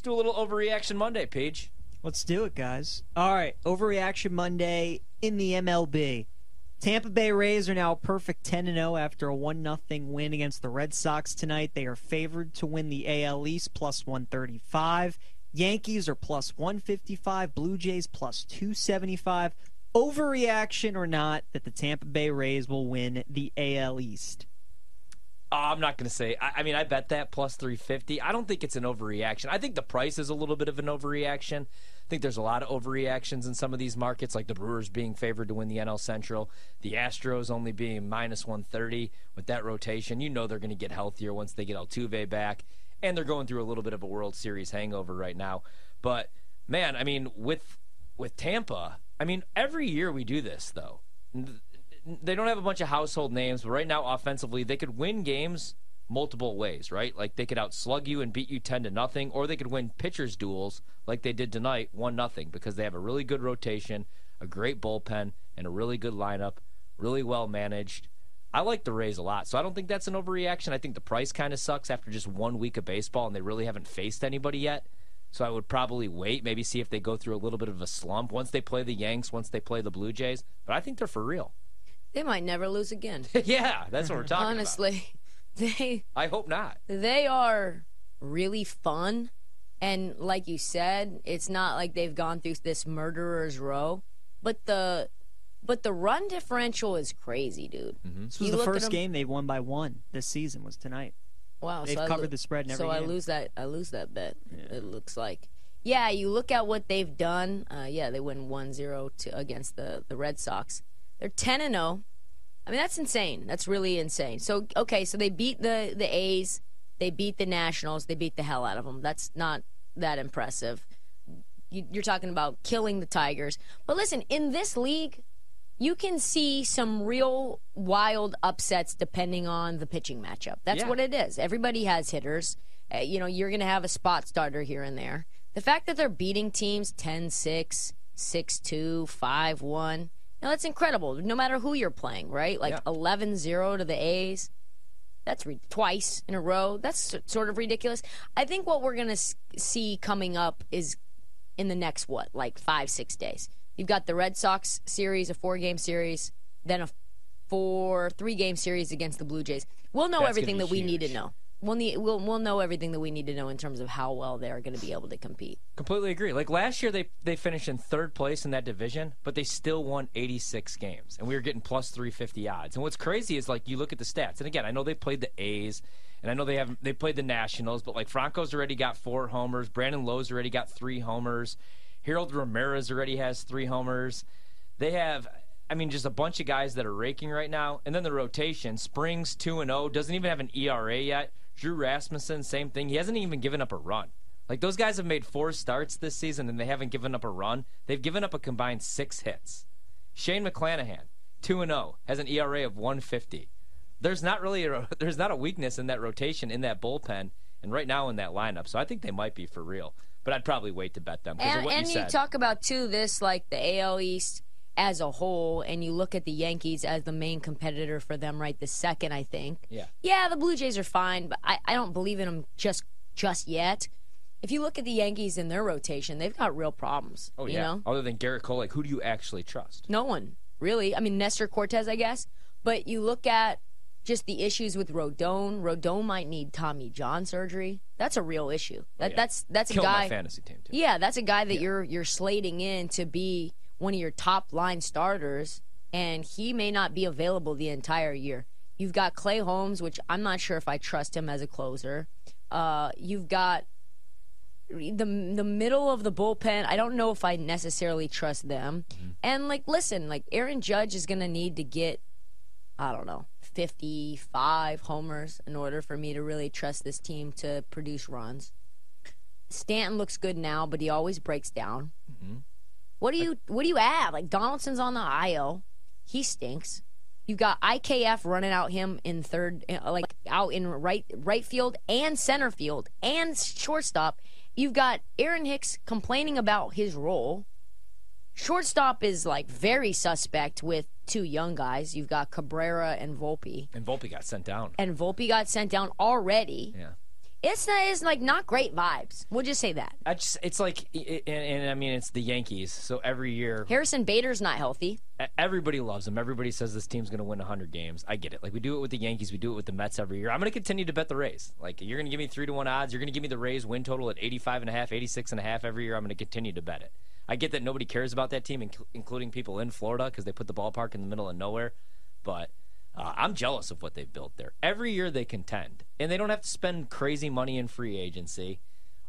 Let's do a little overreaction Monday, Paige. Let's do it, guys. All right, overreaction Monday in the MLB. Tampa Bay Rays are now perfect 10 0 after a 1 0 win against the Red Sox tonight. They are favored to win the AL East plus 135. Yankees are plus 155. Blue Jays plus 275. Overreaction or not that the Tampa Bay Rays will win the AL East? I'm not going to say. I, I, mean, I bet that plus 350. I don't think it's an overreaction. I think the price is a little bit of an overreaction. I think there's a lot of overreactions in some of these markets, like the Brewers being favored to win the NL Central, the Astros only being minus 130 with that rotation. You know they're going to get healthier once they get Altuve back, and they're going through a little bit of a World Series hangover right now. But man, I mean, with with Tampa, I mean, every year we do this though they don't have a bunch of household names, but right now offensively they could win games multiple ways, right? Like they could outslug you and beat you 10 to nothing or they could win pitchers duels like they did tonight 1 nothing because they have a really good rotation, a great bullpen and a really good lineup, really well managed. I like the Rays a lot, so I don't think that's an overreaction. I think the price kind of sucks after just one week of baseball and they really haven't faced anybody yet. So I would probably wait, maybe see if they go through a little bit of a slump once they play the Yanks, once they play the Blue Jays. But I think they're for real. They might never lose again. yeah, that's what we're talking Honestly, about. they. I hope not. They are really fun, and like you said, it's not like they've gone through this murderer's row, but the. But the run differential is crazy, dude. Mm-hmm. This was you the first game they won by one this season. Was tonight. Wow, they've so covered lo- the spread. In every so game. I lose that. I lose that bet. Yeah. It looks like. Yeah, you look at what they've done. Uh, yeah, they win 1-0 to, against the the Red Sox. They're 10 and 0. I mean, that's insane. That's really insane. So, okay, so they beat the the A's, they beat the Nationals, they beat the hell out of them. That's not that impressive. You're talking about killing the Tigers. But listen, in this league, you can see some real wild upsets depending on the pitching matchup. That's yeah. what it is. Everybody has hitters. Uh, you know, you're going to have a spot starter here and there. The fact that they're beating teams 10 6, 6 2, 5 1, now that's incredible. No matter who you're playing, right? Like 11-0 to the A's. That's re- twice in a row. That's sort of ridiculous. I think what we're going to see coming up is in the next, what, like five, six days. You've got the Red Sox series, a four game series, then a four, three game series against the Blue Jays. We'll know That's everything that we need to know we'll need we'll we'll know everything that we need to know in terms of how well they're going to be able to compete. Completely agree. Like last year, they they finished in third place in that division, but they still won 86 games, and we were getting plus 350 odds. And what's crazy is like you look at the stats, and again, I know they played the A's, and I know they have they played the Nationals, but like Franco's already got four homers, Brandon Lowe's already got three homers, Harold Ramirez already has three homers. They have I mean, just a bunch of guys that are raking right now. And then the rotation. Springs 2 and 0, doesn't even have an ERA yet. Drew Rasmussen, same thing. He hasn't even given up a run. Like those guys have made four starts this season and they haven't given up a run. They've given up a combined six hits. Shane McClanahan, two and zero, oh, has an ERA of 150. There's not really a, there's not a weakness in that rotation in that bullpen and right now in that lineup. So I think they might be for real. But I'd probably wait to bet them and, and you said. you talk about too this like the AL East as a whole, and you look at the Yankees as the main competitor for them right this second, I think. Yeah. Yeah, the Blue Jays are fine, but I, I don't believe in them just just yet. If you look at the Yankees in their rotation, they've got real problems. Oh, yeah. You know? Other than Gerrit Cole, like, who do you actually trust? No one, really. I mean, Nestor Cortes, I guess. But you look at just the issues with Rodon. Rodon might need Tommy John surgery. That's a real issue. That, oh, yeah. That's that's Kill a guy. My fantasy team too. Yeah, that's a guy that yeah. you're you're slating in to be one of your top line starters, and he may not be available the entire year. You've got Clay Holmes, which I'm not sure if I trust him as a closer. Uh, you've got the the middle of the bullpen. I don't know if I necessarily trust them. Mm-hmm. And like, listen, like Aaron Judge is gonna need to get, I don't know, 55 homers in order for me to really trust this team to produce runs. Stanton looks good now, but he always breaks down. Mm-hmm. What do you what do you have? Like Donaldson's on the IL, he stinks. You got IKF running out him in third, uh, like out in right right field and center field and shortstop. You've got Aaron Hicks complaining about his role. Shortstop is like very suspect with two young guys. You've got Cabrera and Volpe. And Volpe got sent down. And Volpe got sent down already. Yeah. It's not, it's like not great vibes. We'll just say that. I just, it's like, and, and I mean, it's the Yankees. So every year, Harrison Bader's not healthy. everybody loves him. Everybody says this team's going to win 100 games. I get it. Like we do it with the Yankees, we do it with the Mets every year. I'm going to continue to bet the Rays. Like you're going to give me three to one odds. You're going to give me the Rays win total at 85 and a half, 86 and a half every year. I'm going to continue to bet it. I get that nobody cares about that team, including people in Florida, because they put the ballpark in the middle of nowhere. But uh, I'm jealous of what they've built there. Every year they contend, and they don't have to spend crazy money in free agency.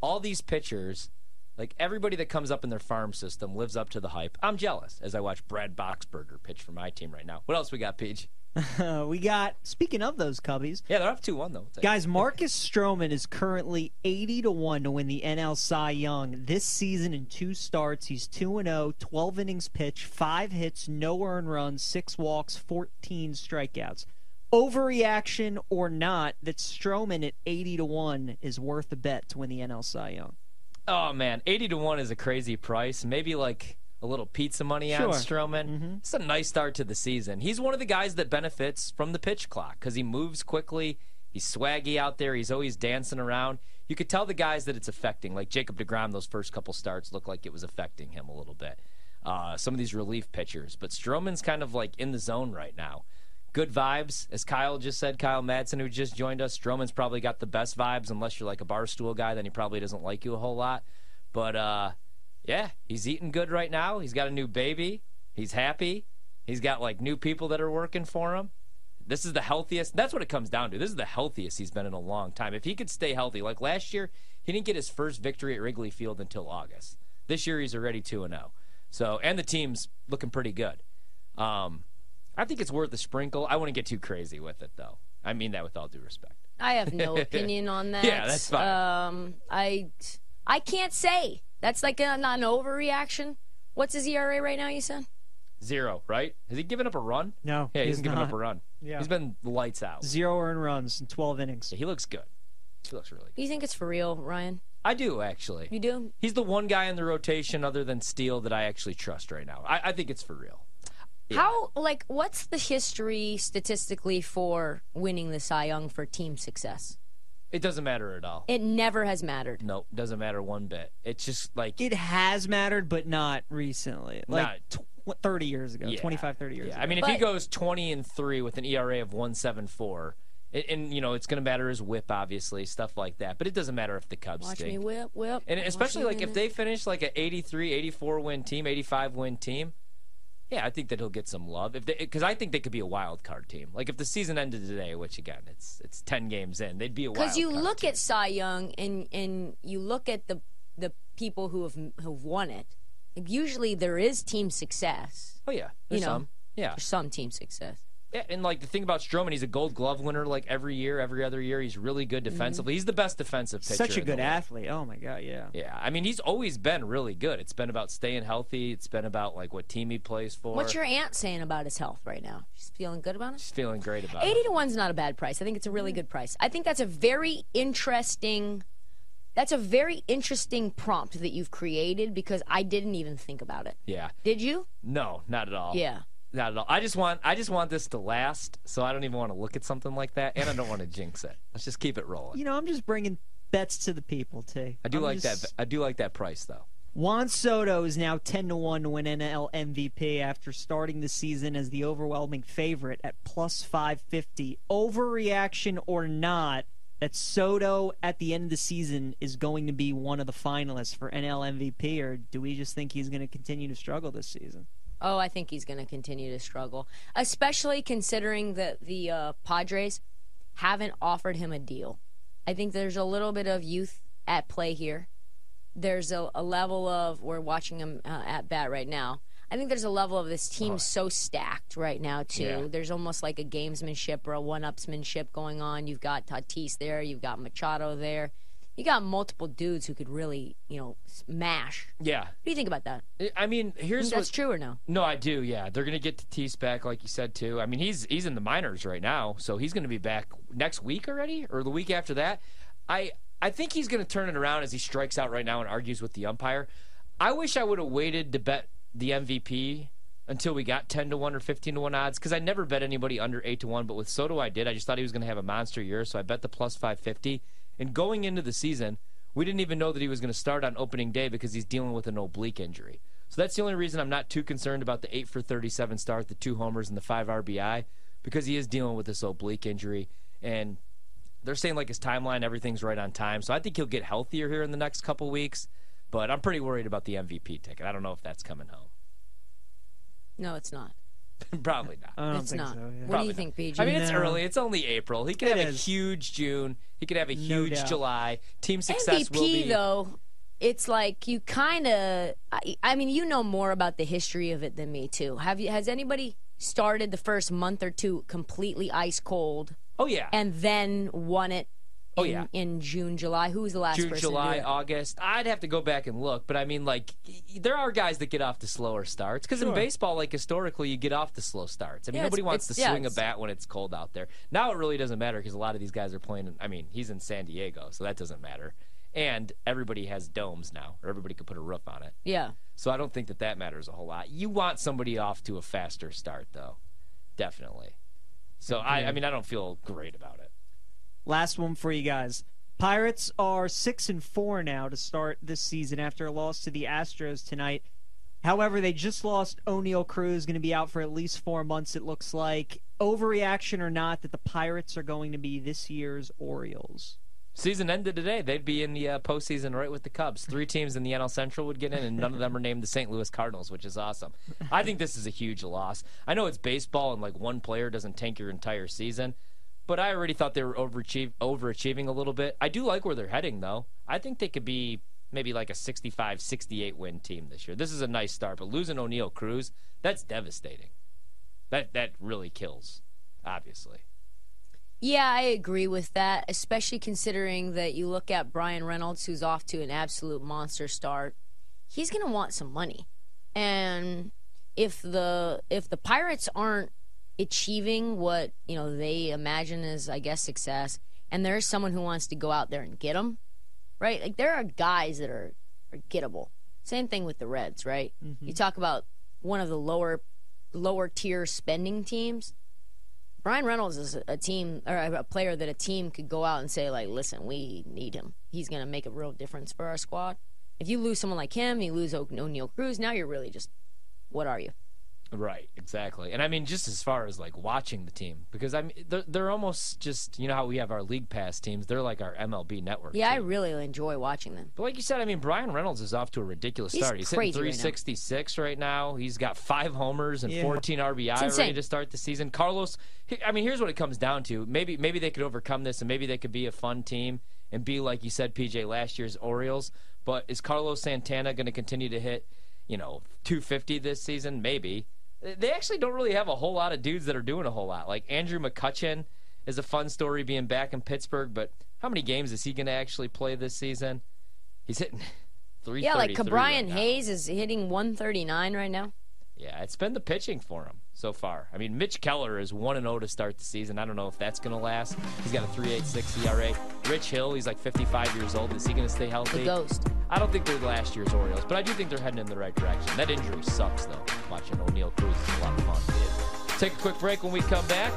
All these pitchers, like everybody that comes up in their farm system, lives up to the hype. I'm jealous as I watch Brad Boxberger pitch for my team right now. What else we got, Peach? We got speaking of those Cubbies, Yeah, they're up two one though. guys. Marcus Stroman is currently eighty to one to win the NL Cy Young this season in two starts. He's two and 0, 12 innings pitched, five hits, no earned runs, six walks, fourteen strikeouts. Overreaction or not, that Stroman at eighty to one is worth a bet to win the NL Cy Young. Oh man, eighty to one is a crazy price. Maybe like a little pizza money on Sure. Stroman. It's a nice start to the season. He's one of the guys that benefits from the pitch clock because he moves quickly. He's swaggy out there. He's always dancing around. You could tell the guys that it's affecting. Like Jacob Degrom, those first couple starts looked like it was affecting him a little bit. Uh, some of these relief pitchers, but Stroman's kind of like in the zone right now. Good vibes, as Kyle just said. Kyle Madsen, who just joined us, Stroman's probably got the best vibes. Unless you're like a barstool guy, then he probably doesn't like you a whole lot. But uh, yeah, he's eating good right now. He's got a new baby. He's happy. He's got like new people that are working for him. This is the healthiest. That's what it comes down to. This is the healthiest he's been in a long time. If he could stay healthy, like last year, he didn't get his first victory at Wrigley Field until August. This year, he's already two and zero. So, and the team's looking pretty good. Um, I think it's worth a sprinkle. I wouldn't get too crazy with it, though. I mean that with all due respect. I have no opinion on that. Yeah, that's fine. Um, I I can't say. That's like a, not an overreaction. What's his ERA right now? You said Zero, right? Has he given up a run? No, Yeah, he he's hasn't given up a run. Yeah. He's been lights out. Zero earned runs in twelve innings. He looks good. He looks really good. you think it's for real, Ryan? I do, actually. You do? He's the one guy in the rotation other than Steele that I actually trust right now. I, I think it's for real. Yeah. How like what's the history statistically for winning the Cy Young for team success? It doesn't matter at all. It never has mattered. No, doesn't matter one bit. It's just like It has mattered, but not recently. Like Not- tw- 30 years ago, Yeah. 25, 30 years Yeah, ago. I mean, if he goes 20 and 3 with an ERA of 174, and, and you know, it's going to matter his whip, obviously, stuff like that. But it doesn't matter if the Cubs Watch stink. me whip, whip. And especially like if they finish like an 83, 84 win team, 85 win team, yeah, I think that he'll get some love. If because I think they could be a wild card team. Like if the season ended today, which again, it's it's 10 games in, they'd be a wild because you look team. at Cy Young and and you look at the the people who have who've won it. Usually there is team success. Oh yeah, there's you know. some. Yeah. There's some team success. Yeah, and like the thing about Stroman, he's a Gold Glove winner like every year, every other year. He's really good mm-hmm. defensively. He's the best defensive pitcher. Such a good athlete. Oh my god, yeah. Yeah, I mean he's always been really good. It's been about staying healthy. It's been about like what team he plays for. What's your aunt saying about his health right now? She's feeling good about it. She's feeling great about it. Eighty to one's not a bad price. I think it's a really mm. good price. I think that's a very interesting. That's a very interesting prompt that you've created because I didn't even think about it. Yeah, Did you? no, not at all. Yeah. Not at all. I just want I just want this to last, so I don't even want to look at something like that, and I don't want to jinx it. Let's just keep it rolling. You know, I'm just bringing bets to the people, T. I do I'm like just- that. I do like that price though. Juan Soto is now 10 to 1 to win NL MVP after starting the season as the overwhelming favorite at plus 550. Overreaction or not, that Soto at the end of the season is going to be one of the finalists for NL MVP, or do we just think he's going to continue to struggle this season? Oh, I think he's going to continue to struggle, especially considering that the uh, Padres haven't offered him a deal. I think there's a little bit of youth at play here. There's a, a level of we're watching him uh, at bat right now. I think there's a level of this team so stacked right now too. Yeah. There's almost like a gamesmanship or a one-upsmanship going on. You've got Tatis there, you've got Machado there, you got multiple dudes who could really, you know, smash. Yeah, What do you think about that? I mean, here's That's what. true or no? No, I do. Yeah, they're gonna get Tatis back, like you said too. I mean, he's he's in the minors right now, so he's gonna be back next week already, or the week after that. I I think he's gonna turn it around as he strikes out right now and argues with the umpire. I wish I would have waited to bet the MVP until we got ten to one or fifteen to one odds because I never bet anybody under eight to one. But with Soto, I did. I just thought he was gonna have a monster year, so I bet the plus five fifty. And going into the season, we didn't even know that he was going to start on opening day because he's dealing with an oblique injury. So that's the only reason I'm not too concerned about the 8 for 37 start, the two homers, and the 5 RBI because he is dealing with this oblique injury. And they're saying like his timeline, everything's right on time. So I think he'll get healthier here in the next couple weeks. But I'm pretty worried about the MVP ticket. I don't know if that's coming home. No, it's not. Probably not. I don't it's think not. so. yeah. What do you not. think, PG? I mean, it's No. early. It's only April. He could It have is. a huge June. He could have a No huge doubt. July. Team success will MVP be. though, it's like you kind of. I, I mean, you know more about the history of it than me too. Have you? Has anybody started the first month or two completely ice cold Oh yeah. and then won it? Oh, in, yeah. in June, July. Who was the last June, person July, to do it? August. I'd have to go back and look, but I mean, like, there are guys that get off the slower starts because in baseball, like historically, you get off the slow starts. I mean, Yeah, nobody wants to yeah, swing a bat when it's cold out there. Now it really doesn't matter because a lot of these guys are playing. In, I mean, he's in San Diego, so that doesn't matter. And everybody has domes now, or everybody could put a roof on it. Yeah. So I don't think that that matters a whole lot. You want somebody off to a faster start, though, definitely. So I, I mean, I don't feel great about it. Last one for you guys. Pirates are six and four now to start this season after a loss to the Astros tonight. However, they just lost Oneil Cruz, going to be out for at least four months. It looks like overreaction or not that the Pirates are going to be this year's Orioles. Season ended today. They'd be in the uh, postseason right with the Cubs. Three teams in the NL Central would get in, and none of them are named the St. Louis Cardinals, which is awesome. I think this is a huge loss. I know it's baseball, and like one player doesn't tank your entire season, but I already thought they were overachieve, overachieving a little bit. I do like where they're heading, though. I think they could be maybe like a 65, 68 win team this year. This is a nice start, but losing Oneil Cruz, that's devastating. That that really kills, obviously. Yeah, I agree with that, especially considering that you look at Bryan Reynolds, who's off to an absolute monster start. He's going to want some money, and if the if the Pirates aren't achieving what you know they imagine as, I guess, success, and there's someone who wants to go out there and get them, right? Like there are guys that are are gettable. Same thing with the Reds, right? Mm-hmm. You talk about one of the lower lower tier spending teams. Bryan Reynolds is a team or a player that a team could go out and say like, "Listen, we need him. He's going to make a real difference for our squad." If you lose someone like him, you lose O- Oneil Cruz. Now you're really just, what are you? Right, exactly. And I mean, just as far as like watching the team, because I'm they're, they're almost just you know how we have our league pass teams. They're like our MLB network. Yeah, I really enjoy watching them. But like you said, I mean, Bryan Reynolds is off to a ridiculous He's start. He's hitting crazy right now. 366 right now. He's got five homers and Yeah. 14 RBI It's ready to start the season. Carlos, I mean, here's what it comes down to. Maybe maybe they could overcome this, and maybe they could be a fun team and be like you said, PJ, last year's Orioles. But is Carlos Santana going to continue to hit, you know, 250 this season? Maybe. They actually don't really have a whole lot of dudes that are doing a whole lot. Like Andrew McCutchen is a fun story being back in Pittsburgh, but how many games is he going to actually play this season? He's hitting 333 Yeah, like right Hayes is hitting 139 right now. Yeah, it's been the pitching for him so far. I mean, Mitch Keller is 1 0 to start the season. I don't know if that's going to last. He's got a 3.86 ERA. Rich Hill, he's like 55 years old. Is he going to stay healthy? The ghost. I don't think they're last year's Orioles, but I do think they're heading in the right direction. That injury sucks, though. Watching Oneil Cruz a lot of fun. Take a quick break when we come back.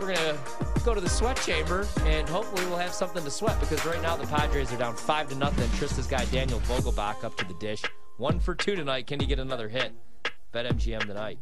We're going to go to the sweat chamber, and hopefully we'll have something to sweat because right now the Padres are down 5 to nothing. Trista's guy Daniel Vogelbach up to the dish. One for two tonight. Can he get another hit? Bet MGM tonight.